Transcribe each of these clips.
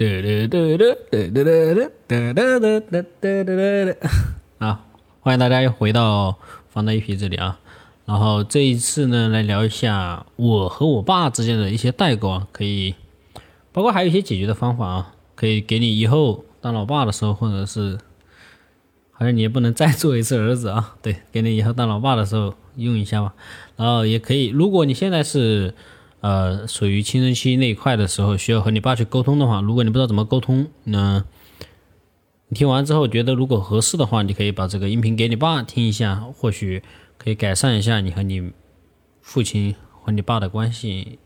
啊！欢迎大家又回到放大一批这里啊。然后这一次呢，来聊一下我和我爸之间的一些代沟啊，可以，包括还有一些解决的方法啊，可以给你以后当老爸的时候，或者是，好像你也不能再做一次儿子啊。对，给你以后当老爸的时候用一下吧。然后也可以，如果你现在是。呃，属于青春期那一块的时候，需要和你爸去沟通的话，如果你不知道怎么沟通，那你听完之后觉得如果合适的话，你可以把这个音频给你爸听一下，或许可以改善一下你和你父亲和你爸的关系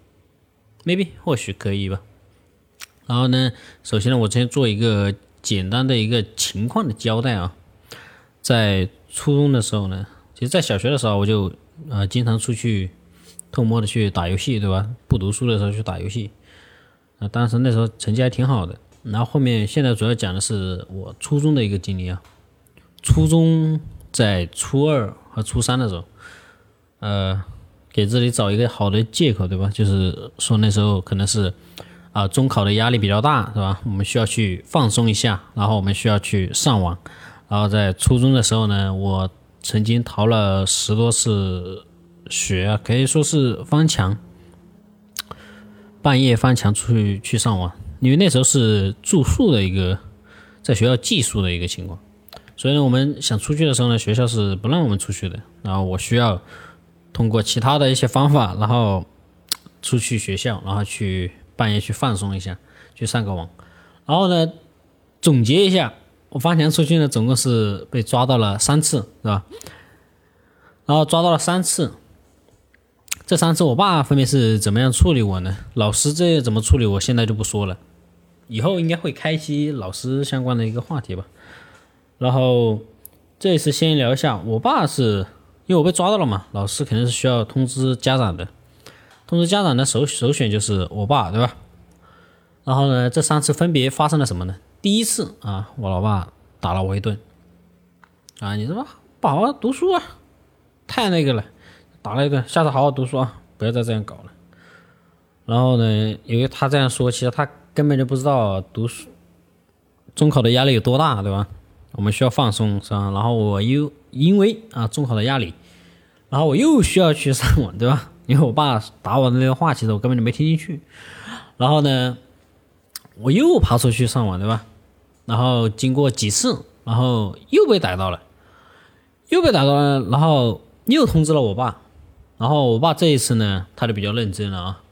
，maybe 或许可以吧。然后呢，首先呢，我先做一个简单的一个情况的交代啊，在初中的时候呢，其实在小学的时候我就呃经常出去。偷摸的去打游戏，对吧？不读书的时候去打游戏，啊，当时那时候成绩还挺好的。然后后面现在主要讲的是我初中的一个经历啊。初中在初二和初三的时候，呃，给自己找一个好的借口，对吧？就是说那时候可能是啊中考的压力比较大，是吧？我们需要去放松一下，然后我们需要去上网。然后在初中的时候呢，我曾经逃了十多次。学啊，可以说是翻墙，半夜翻墙出去去上网，因为那时候是住宿的一个，在学校寄宿的一个情况，所以呢，我们想出去的时候呢，学校是不让我们出去的，然后我需要通过其他的一些方法，然后出去学校，然后去半夜去放松一下，去上个网，然后呢，总结一下，我翻墙出去呢，总共是被抓到了三次，是吧？然后抓到了三次。这三次我爸分别是怎么样处理我呢？老师这怎么处理？我现在就不说了，以后应该会开启老师相关的一个话题吧。然后这一次先聊一下，我爸是因为我被抓到了嘛，老师肯定是需要通知家长的，通知家长的首首选就是我爸，对吧？然后呢，这三次分别发生了什么呢？第一次啊，我老爸打了我一顿，啊，你怎么不好好读书啊？太那个了。打了一顿，下次好好读书啊，不要再这样搞了。然后呢，因为他这样说，其实他根本就不知道读书中考的压力有多大，对吧？我们需要放松，是吧？然后我又因为啊中考的压力，然后我又需要去上网，对吧？因为我爸打我的那个话，其实我根本就没听进去。然后呢，我又爬出去上网，对吧？然后经过几次，然后又被逮到了，又被逮到了，然后又通知了我爸。然后我爸这一次呢，他就比较认真了啊，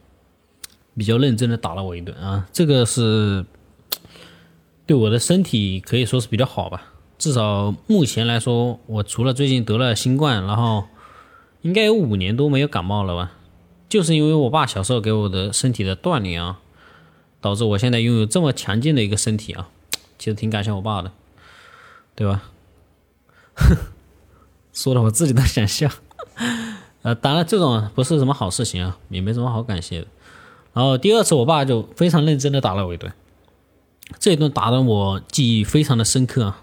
比较认真的打了我一顿啊，这个是对我的身体可以说是比较好吧，至少目前来说，我除了最近得了新冠，然后应该有五年多没有感冒了吧，就是因为我爸小时候给我的身体的锻炼啊，导致我现在拥有这么强劲的一个身体啊，其实挺感谢我爸的，对吧？说的我自己都想笑。呃，当然这种不是什么好事情啊，也没什么好感谢的。然后第二次，我爸就非常认真的打了我一顿，这一顿打的我记忆非常的深刻啊。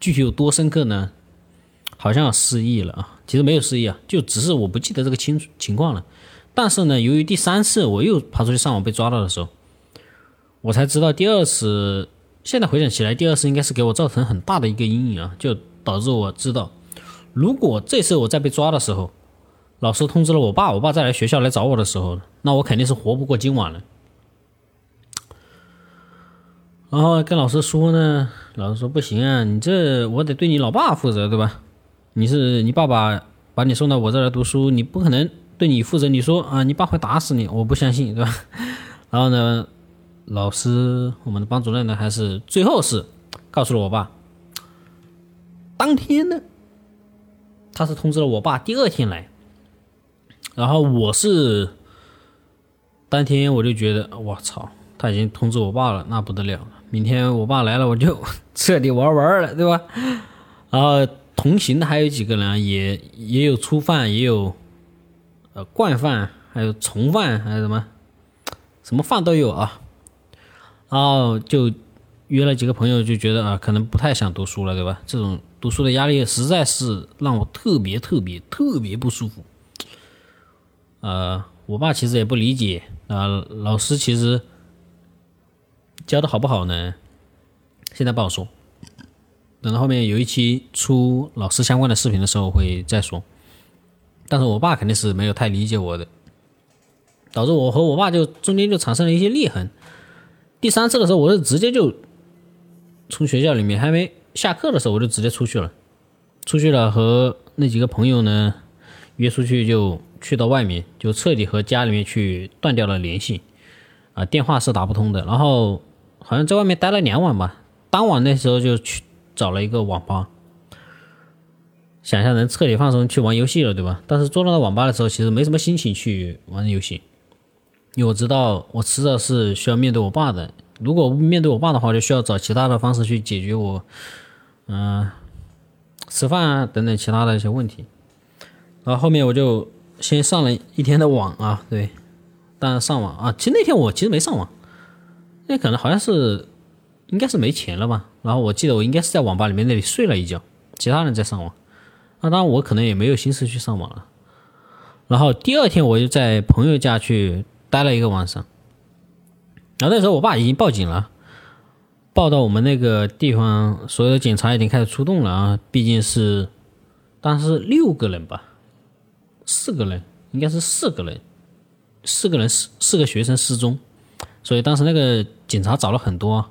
具体有多深刻呢？好像失忆了啊，其实没有失忆啊，就只是我不记得这个清楚情况了。但是呢，由于第三次我又爬出去上网被抓到的时候，我才知道第二次。现在回想起来，第二次应该是给我造成很大的一个阴影啊，就导致我知道，如果这次我再被抓的时候。老师通知了我爸，我爸再来学校来找我的时候，那我肯定是活不过今晚了。然后跟老师说呢，老师说不行啊，你这我得对你老爸负责，对吧？你是你爸爸把你送到我这来读书，你不可能对你负责。你说啊，你爸会打死你，我不相信，对吧？然后呢，老师我们的班主任呢，还是最后是告诉了我爸，当天呢，他是通知了我爸第二天来。然后我是当天我就觉得我操，他已经通知我爸了，那不得了了。明天我爸来了，我就彻底玩完了，对吧？然后同行的还有几个人，也也有初犯，也有呃惯犯，还有从犯，还有什么什么犯都有啊。然后就约了几个朋友，就觉得啊，可能不太想读书了，对吧？这种读书的压力实在是让我特别特别特别不舒服。呃，我爸其实也不理解啊。老师其实教的好不好呢？现在不好说，等到后面有一期出老师相关的视频的时候会再说。但是我爸肯定是没有太理解我的，导致我和我爸就中间就产生了一些裂痕。第三次的时候，我是直接就从学校里面还没下课的时候，我就直接出去了，出去了和那几个朋友呢约出去，就去到外面，就彻底和家里面去断掉了联系，啊，电话是打不通的。然后好像在外面待了两晚吧，当晚那时候就去找了一个网吧，想一下能彻底放松去玩游戏了，对吧？但是坐到那网吧的时候，其实没什么心情去玩游戏。因为我知道我迟早是需要面对我爸的，如果面对我爸的话，就需要找其他的方式去解决我，嗯，吃饭啊等等其他的一些问题。然后后面我就先上了一天的网啊，对，但上网啊，其实那天我其实没上网，那可能好像是应该是没钱了吧。然后我记得我应该是在网吧里面那里睡了一觉，其他人在上网，那当然我可能也没有心思去上网了。然后第二天我就在朋友家去。待了一个晚上，然后那时候我爸已经报警了，报到我们那个地方，所有的警察已经开始出动了啊！毕竟是当时六个人吧，四个人应该是四个人，四个人四四个学生失踪，所以当时那个警察找了很多，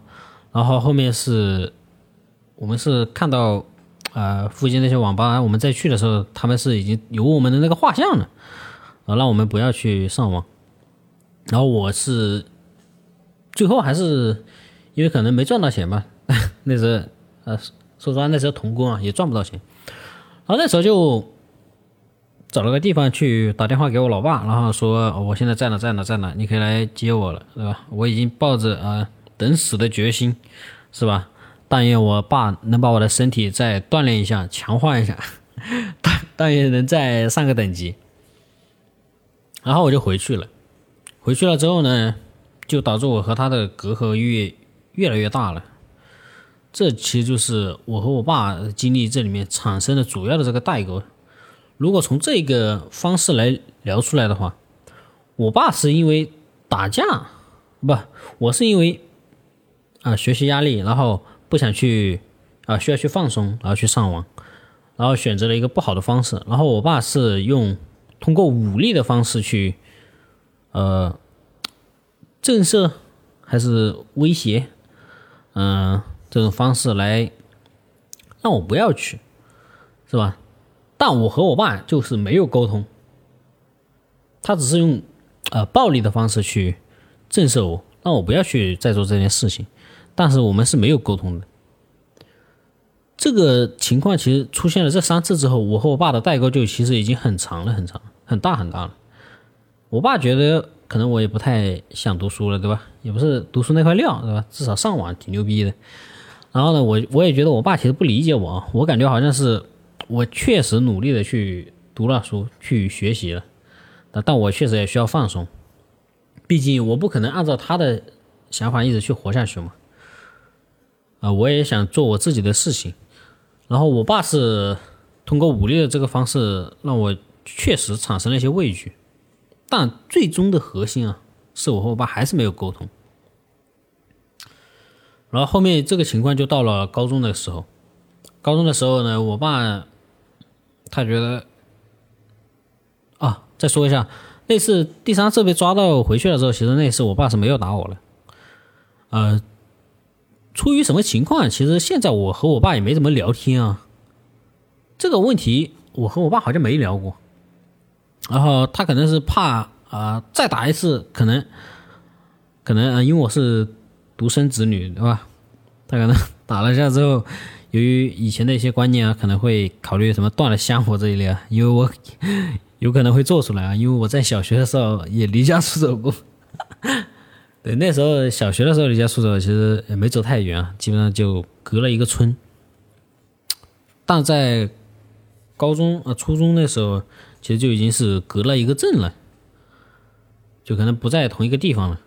然后后面是我们是看到啊附近那些网吧，我们再去的时候，他们是已经有我们的那个画像了，啊，让我们不要去上网。然后我是最后还是因为可能没赚到钱吧，那时候呃，说实话那时候童工啊也赚不到钱，然后那时候就找了个地方去打电话给我老爸，然后说我现在在哪在哪在哪，你可以来接我了，对吧？我已经抱着啊等死的决心，是吧？但愿我爸能把我的身体再锻炼一下，强化一下，但但愿能再上个等级，然后我就回去了。回去了之后呢，就导致我和他的隔阂越越来越大了。这其实就是我和我爸经历这里面产生的主要的这个代沟。如果从这个方式来聊出来的话，我爸是因为打架，不，我是因为啊学习压力，然后不想去啊需要去放松，然后去上网，然后选择了一个不好的方式。然后我爸是用通过武力的方式去。呃，震慑还是威胁，嗯，这种方式来让我不要去，是吧？但我和我爸就是没有沟通，他只是用呃暴力的方式去震慑我，让我不要去再做这件事情。但是我们是没有沟通的。这个情况其实出现了这三次之后，我和我爸的代沟就其实已经很长了，很长，很大很大了。我爸觉得可能我也不太想读书了，对吧？也不是读书那块料，对吧？至少上网挺牛逼的。然后呢，我我也觉得我爸其实不理解我，我感觉好像是我确实努力的去读了书，去学习了，但我确实也需要放松，毕竟我不可能按照他的想法一直去活下去嘛。啊，我也想做我自己的事情。然后我爸是通过武力的这个方式让我确实产生了一些畏惧。但最终的核心啊，是我和我爸还是没有沟通。然后后面这个情况就到了高中的时候，高中的时候呢，我爸他觉得啊，再说一下，那次第三次被抓到回去了之后，其实那次我爸是没有打我了。呃，出于什么情况？其实现在我和我爸也没怎么聊天啊。这个问题我和我爸好像没聊过。然后他可能是怕啊，再打一次，可能，可能啊，因为我是独生子女，对吧？他可能打了一下之后，由于以前的一些观念啊，可能会考虑什么断了香火这一类啊，因为我 有可能会做出来啊，因为我在小学的时候也离家出走过。对，那时候小学的时候离家出走，其实也没走太远啊，基本上就隔了一个村。但在高中啊、初中那时候。其实就已经是隔了一个镇了，就可能不在同一个地方了。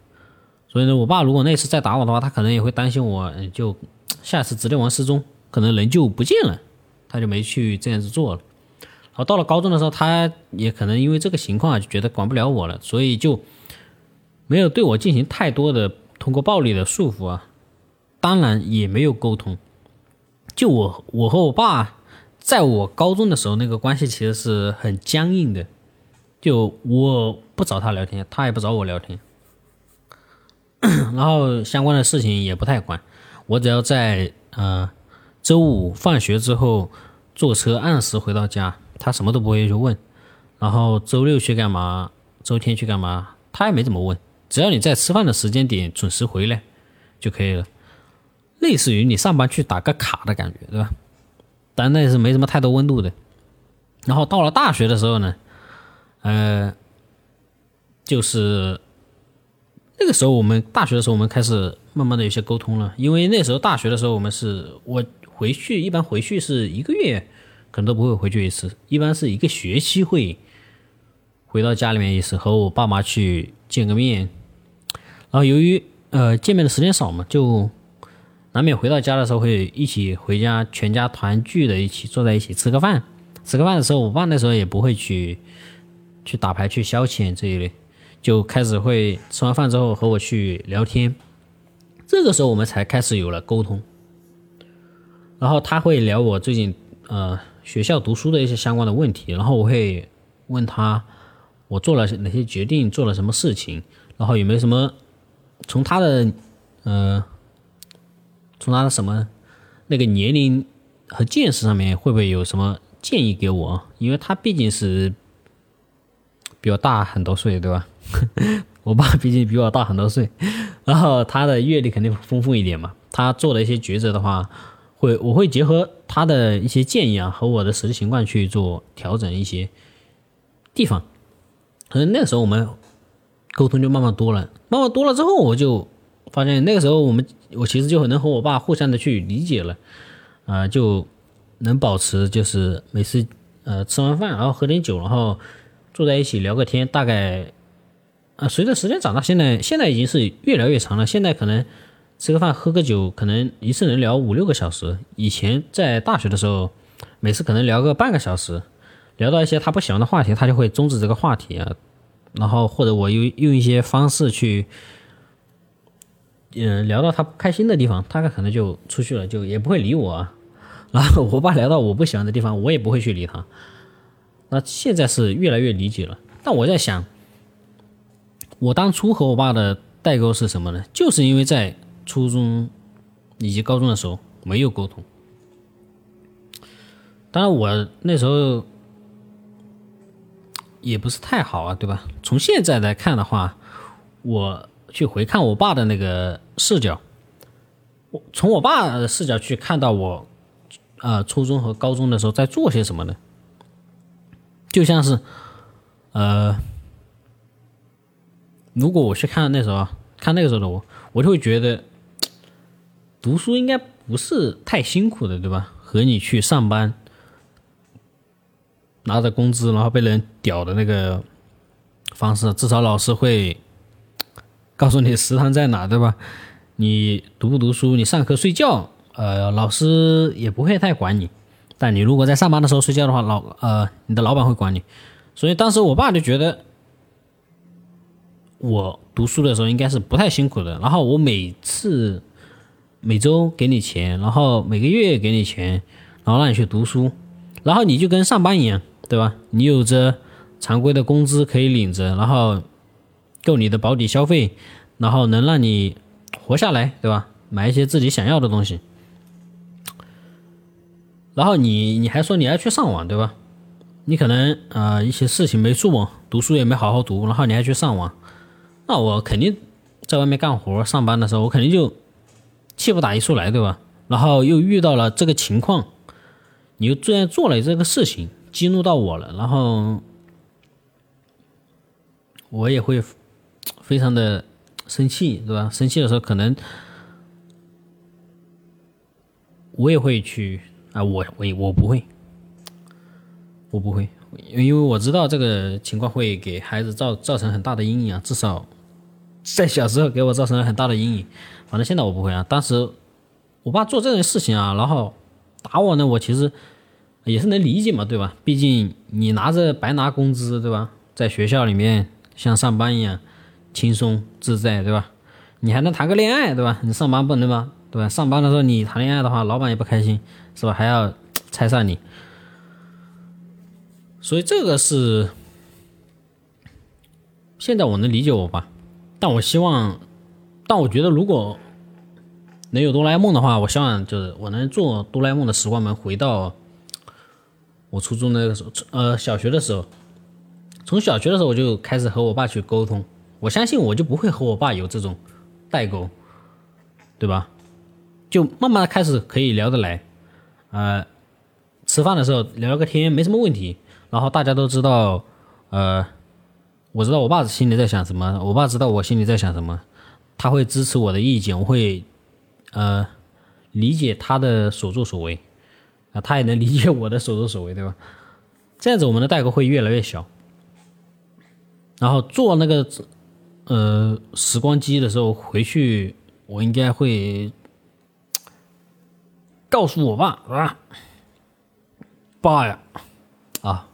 所以呢，我爸如果那次再打我的话，他可能也会担心我，就下次直接玩失踪，可能人就不见了，他就没去这样子做了。然后，到了高中的时候，他也可能因为这个情况就觉得管不了我了，所以就没有对我进行太多的通。通过暴力的束缚啊，当然也没有沟通。就我我和我爸，在我高中的时候，那个关系其实是很僵硬的。就我不找他聊天，他也不找我聊天，然后相关的事情也不太管。我只要在呃周五放学之后坐车按时回到家，他什么都不会去问。然后周六去干嘛，周天去干嘛，他也没怎么问。只要你在吃饭的时间点准时回来就可以了，类似于你上班去打个卡的感觉，对吧？但那是没什么太多温度的。然后到了大学的时候呢？呃，就是那个时候，我们大学的时候，我们开始慢慢的有些沟通了。因为那时候大学的时候，我们是我回去，一般回去是一个月，可能都不会回去一次，一般是一个学期会回到家里面一次，和我爸妈去见个面。然后由于呃见面的时间少嘛，就难免回到家的时候会一起回家，全家团聚的，一起坐在一起吃个饭。吃个饭的时候，我爸那时候也不会去。去打牌去消遣这一类，就开始会吃完饭之后和我去聊天，这个时候我们才开始有了沟通。然后他会聊我最近呃学校读书的一些相关的问题，然后我会问他我做了哪些决定，做了什么事情，然后有没有什么从他的呃从他的什么那个年龄和见识上面会不会有什么建议给我？因为他毕竟是。比我大很多岁，对吧？我爸毕竟比我大很多岁，然后他的阅历肯定丰富一点嘛。他做的一些抉择的话，会我会结合他的一些建议啊，和我的实际情况去做调整一些地方。可能那个时候我们沟通就慢慢多了，慢慢多了之后，我就发现那个时候我们我其实就能和我爸互相的去理解了，啊，就能保持就是每次呃吃完饭然后喝点酒，然后。坐在一起聊个天，大概啊，随着时间长大，现在现在已经是越来越长了。现在可能吃个饭、喝个酒，可能一次能聊五六个小时。以前在大学的时候，每次可能聊个半个小时，聊到一些他不喜欢的话题，他就会终止这个话题啊。然后或者我用用一些方式去，嗯，聊到他不开心的地方，他可能就出去了，就也不会理我。然后我爸聊到我不喜欢的地方，我也不会去理他。那现在是越来越理解了，但我在想，我当初和我爸的代沟是什么呢？就是因为在初中以及高中的时候没有沟通。当然，我那时候也不是太好啊，对吧？从现在来看的话，我去回看我爸的那个视角，我从我爸的视角去看到我，呃，初中和高中的时候在做些什么呢？就像是，呃，如果我去看那时候看那个时候的我，我就会觉得，读书应该不是太辛苦的，对吧？和你去上班，拿着工资然后被人屌的那个方式，至少老师会告诉你食堂在哪，对吧？你读不读书，你上课睡觉，呃，老师也不会太管你。但你如果在上班的时候睡觉的话，老呃，你的老板会管你。所以当时我爸就觉得，我读书的时候应该是不太辛苦的。然后我每次每周给你钱，然后每个月给你钱，然后让你去读书，然后你就跟上班一样，对吧？你有着常规的工资可以领着，然后够你的保底消费，然后能让你活下来，对吧？买一些自己想要的东西。然后你你还说你要去上网对吧？你可能啊一些事情没做，读书也没好好读，然后你还去上网，那我肯定在外面干活上班的时候，我肯定就气不打一处来对吧？然后又遇到了这个情况，你又这样做了这个事情，激怒到我了，然后我也会非常的生气对吧？生气的时候可能我也会去。啊，我我我不会，我不会，因为我知道这个情况会给孩子造造成很大的阴影啊，至少在小时候给我造成了很大的阴影。反正现在我不会啊。当时我爸做这件事情啊，然后打我呢，我其实也是能理解嘛，对吧？毕竟你拿着白拿工资，对吧？在学校里面像上班一样轻松自在，对吧？你还能谈个恋爱，对吧？你上班不能吗？对吧？上班的时候你谈恋爱的话，老板也不开心，是吧？还要拆散你。所以这个是现在我能理解我吧，但我希望，但我觉得如果能有哆啦 A 梦的话，我希望就是我能坐哆啦 A 梦的时光门回到我初中那个时候，呃，小学的时候。从小学的时候我就开始和我爸去沟通，我相信我就不会和我爸有这种代沟，对吧？就慢慢的开始可以聊得来，呃，吃饭的时候聊个天没什么问题，然后大家都知道，呃，我知道我爸心里在想什么，我爸知道我心里在想什么，他会支持我的意见，我会呃理解他的所作所为，啊，他也能理解我的所作所为，对吧？这样子我们的代沟会越来越小。然后做那个呃时光机的时候回去，我应该会告诉我爸啊，爸呀，啊，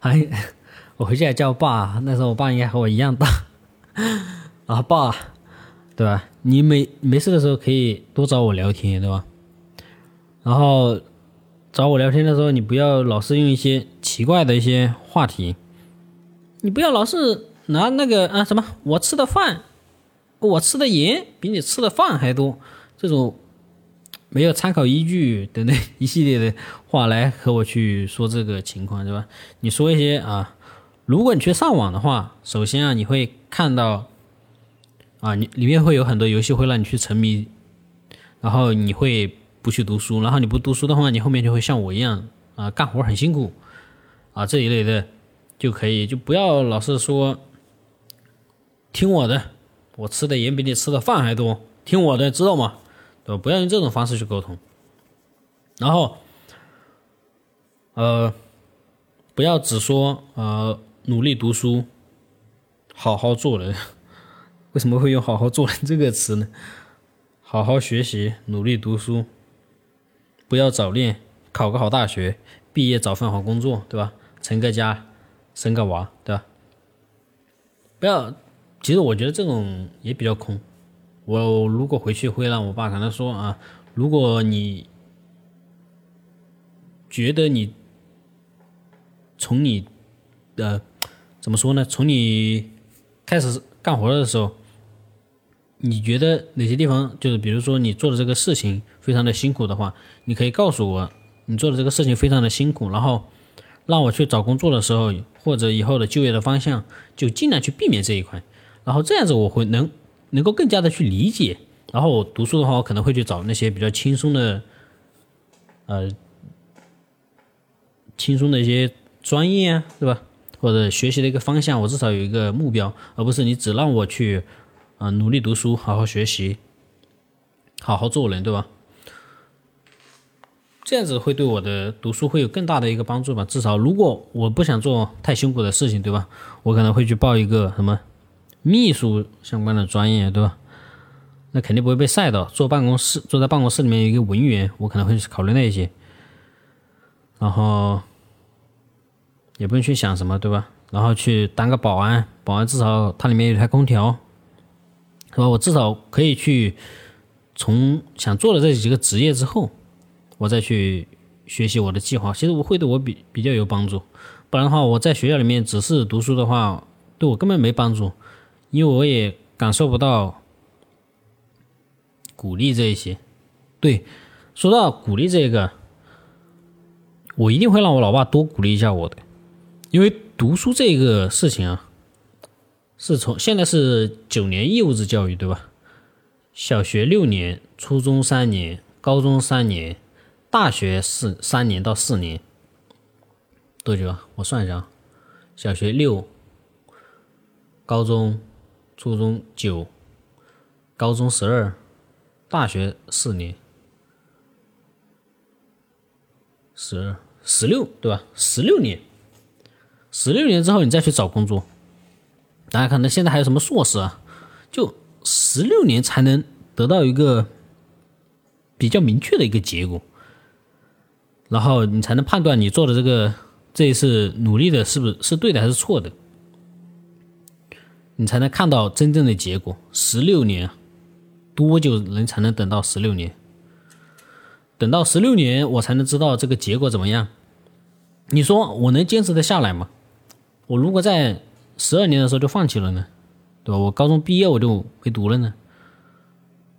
还 我回去还叫爸，那时候我爸应该和我一样大 啊，爸，对吧？你没没事的时候可以多找我聊天，对吧？然后找我聊天的时候，你不要老是用一些奇怪的一些话题。你不要老是拿那个啊什么，我吃的饭，我吃的盐比你吃的饭还多，这种没有参考依据等等一系列的话来和我去说这个情况，对吧？你说一些啊，如果你去上网的话，首先啊你会看到啊你里面会有很多游戏会让你去沉迷，然后你会不去读书，然后你不读书的话，你后面就会像我一样啊干活很辛苦啊这一类的。就可以，就不要老是说听我的，我吃的盐比你吃的饭还多，听我的，知道吗？对吧？不要用这种方式去沟通。然后，呃，不要只说呃努力读书，好好做人。为什么会用“好好做人”这个词呢？好好学习，努力读书，不要早恋，考个好大学，毕业找份好工作，对吧？成个家。生个娃，对吧？不要，其实我觉得这种也比较空。我如果回去会让我爸可能说啊，如果你觉得你从你的怎么说呢？从你开始干活的时候，你觉得哪些地方就是比如说你做的这个事情非常的辛苦的话，你可以告诉我你做的这个事情非常的辛苦，然后。让我去找工作的时候，或者以后的就业的方向，就尽量去避免这一块。然后这样子，我会能能够更加的去理解。然后我读书的话，我可能会去找那些比较轻松的，呃，轻松的一些专业啊，对吧？或者学习的一个方向，我至少有一个目标，而不是你只让我去啊努力读书，好好学习，好好做人，对吧？这样子会对我的读书会有更大的一个帮助吧。至少如果我不想做太辛苦的事情，对吧？我可能会去报一个什么秘书相关的专业，对吧？那肯定不会被晒到。坐办公室，坐在办公室里面一个文员，我可能会考虑那一些。然后也不用去想什么，对吧？然后去当个保安，保安至少它里面有台空调，是吧？我至少可以去从想做的这几个职业之后。我再去学习我的计划，其实我会对我比比较有帮助。不然的话，我在学校里面只是读书的话，对我根本没帮助，因为我也感受不到鼓励这一些。对，说到鼓励这个，我一定会让我老爸多鼓励一下我的，因为读书这个事情啊，是从现在是九年义务制教育，对吧？小学六年，初中三年，高中三年。大学四三年到四年，多久啊？我算一下啊，小学六，高中、初中九，高中十二，大学四年，十二十六，对吧？十六年，十六年之后你再去找工作，大家可能现在还有什么硕士啊？就十六年才能得到一个比较明确的一个结果。然后你才能判断你做的这个这一次努力的是不是是对的还是错的，你才能看到真正的结果。十六年，多久能才能等到十六年？等到十六年，我才能知道这个结果怎么样？你说我能坚持的下来吗？我如果在十二年的时候就放弃了呢，对吧？我高中毕业我就没读了呢。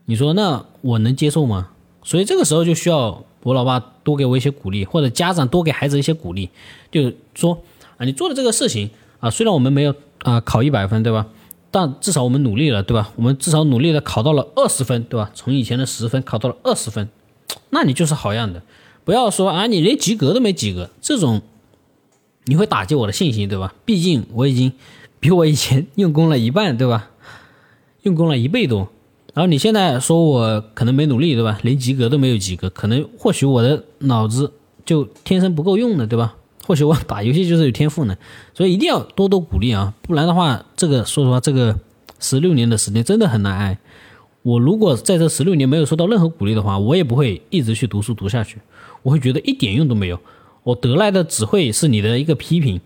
你说那我能接受吗？所以这个时候就需要我老爸多给我一些鼓励，或者家长多给孩子一些鼓励，就说啊，你做的这个事情啊，虽然我们没有啊考一百分，对吧？但至少我们努力了，对吧？我们至少努力的考到了二十分，对吧？从以前的十分考到了二十分。那你就是好样的，不要说啊，你连及格都没及格，这种你会打击我的信心，对吧？毕竟我已经比我以前用功了一半，对吧？用功了一倍多，然后你现在说我可能没努力，对吧？连及格都没有及格，可能或许我的脑子就天生不够用的，对吧？或许我打游戏就是有天赋呢，所以一定要多多鼓励啊，不然的话，这个说实话，这个十六年的时间真的很难挨。我如果在这十六年没有受到任何鼓励的话，我也不会一直去读书读下去。我会觉得一点用都没有，我得来的只会是你的一个批评。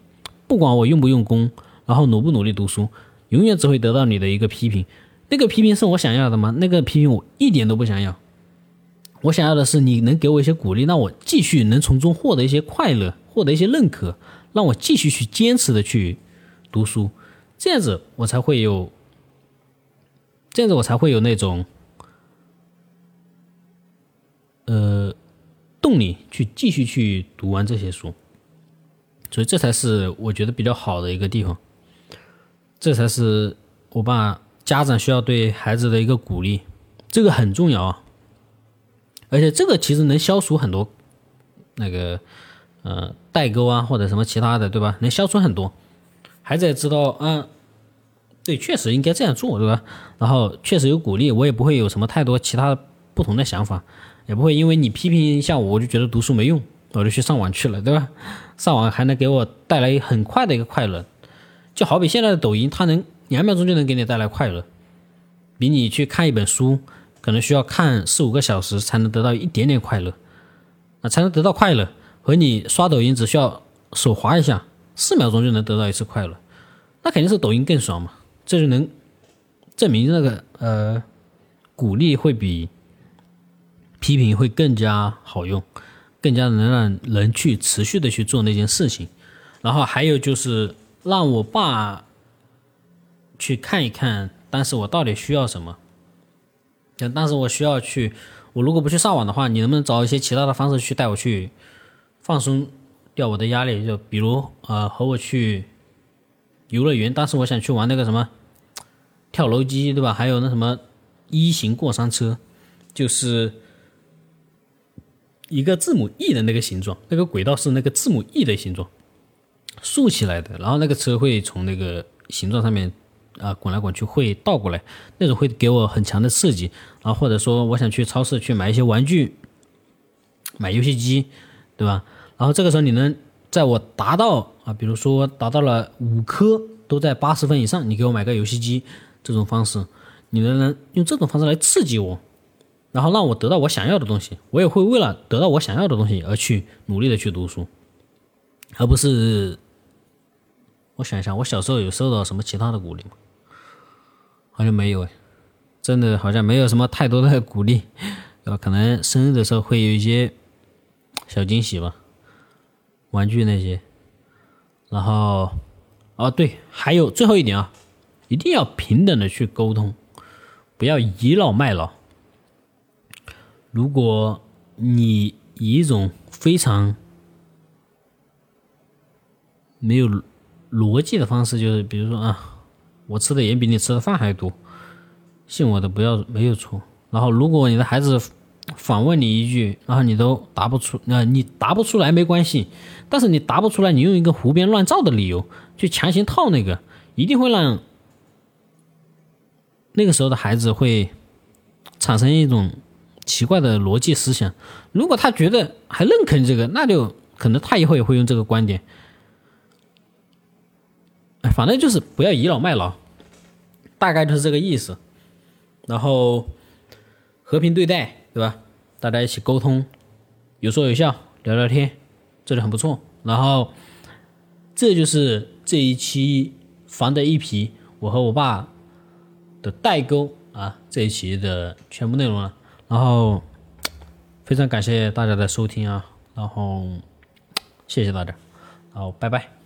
不管我用不用功，然后努不努力读书，永远只会得到你的一个批评。那个批评是我想要的吗？那个批评我一点都不想要。我想要的是你能给我一些鼓励，让我继续能从中获得一些快乐，获得一些认可，让我继续去坚持的去读书。这样子我才会有。这样子我才会有那种，呃，动力去继续去读完这些书，所以这才是我觉得比较好的一个地方，这才是我爸家长需要对孩子的一个鼓励，这个很重要啊，而且这个其实能消除很多那个呃代沟啊或者什么其他的，对吧？能消除很多，孩子也知道，嗯。对，确实应该这样做，对吧？然后确实有鼓励，我也不会有什么太多其他不同的想法，也不会因为你批评一下我，我就觉得读书没用，我就去上网去了，对吧？上网还能给我带来很快的一个快乐，就好比现在的抖音，它能两秒钟就能给你带来快乐，比你去看一本书可能需要看四五个小时才能得到一点点快乐，啊，才能得到快乐，和你刷抖音只需要手滑一下，四秒钟就能得到一次快乐，那肯定是抖音更爽嘛。这就能证明那个呃，鼓励会比批评会更加好用，更加能让人去持续的去做那件事情。然后还有就是让我爸去看一看，当时我到底需要什么。当时我需要去，我如果不去上网的话，你能不能找一些其他的方式去带我去放松掉我的压力？就比如呃，和我去游乐园。当时我想去玩那个什么。跳楼机对吧？还有那什么一型过山车，就是一个字母 E 的那个形状，那个轨道是那个字母 E 的形状，竖起来的。然后那个车会从那个形状上面啊滚来滚去，会倒过来，那种会给我很强的刺激。然后或者说我想去超市去买一些玩具，买游戏机，对吧？然后这个时候你能在我达到啊，比如说达到了五颗都在八十分以上，你给我买个游戏机。这种方式，你能能用这种方式来刺激我，然后让我得到我想要的东西，我也会为了得到我想要的东西而去努力的去读书，而不是我想一下，我小时候有受到什么其他的鼓励吗？好像没有哎，真的好像没有什么太多的鼓励，呃，可能生日的时候会有一些小惊喜吧，玩具那些，然后，哦对，还有最后一点啊。一定要平等的去沟通，不要倚老卖老。如果你以一种非常没有逻辑的方式，就是比如说啊，我吃的盐比你吃的饭还多，信我的不要没有错。然后如果你的孩子反问你一句，然后你都答不出，那你答不出来没关系，但是你答不出来，你用一个胡编乱造的理由去强行套那个，一定会让。那个时候的孩子会产生一种奇怪的逻辑思想，如果他觉得还认可这个，那就可能他以后也会用这个观点。哎，反正就是不要倚老卖老，大概就是这个意思。然后和平对待，对吧？大家一起沟通，有说有笑，聊聊天，这就很不错。然后这就是这一期防的一皮，我和我爸。的代沟啊这一期的全部内容了。然后非常感谢大家的收听啊，然后谢谢大家，然后，拜拜。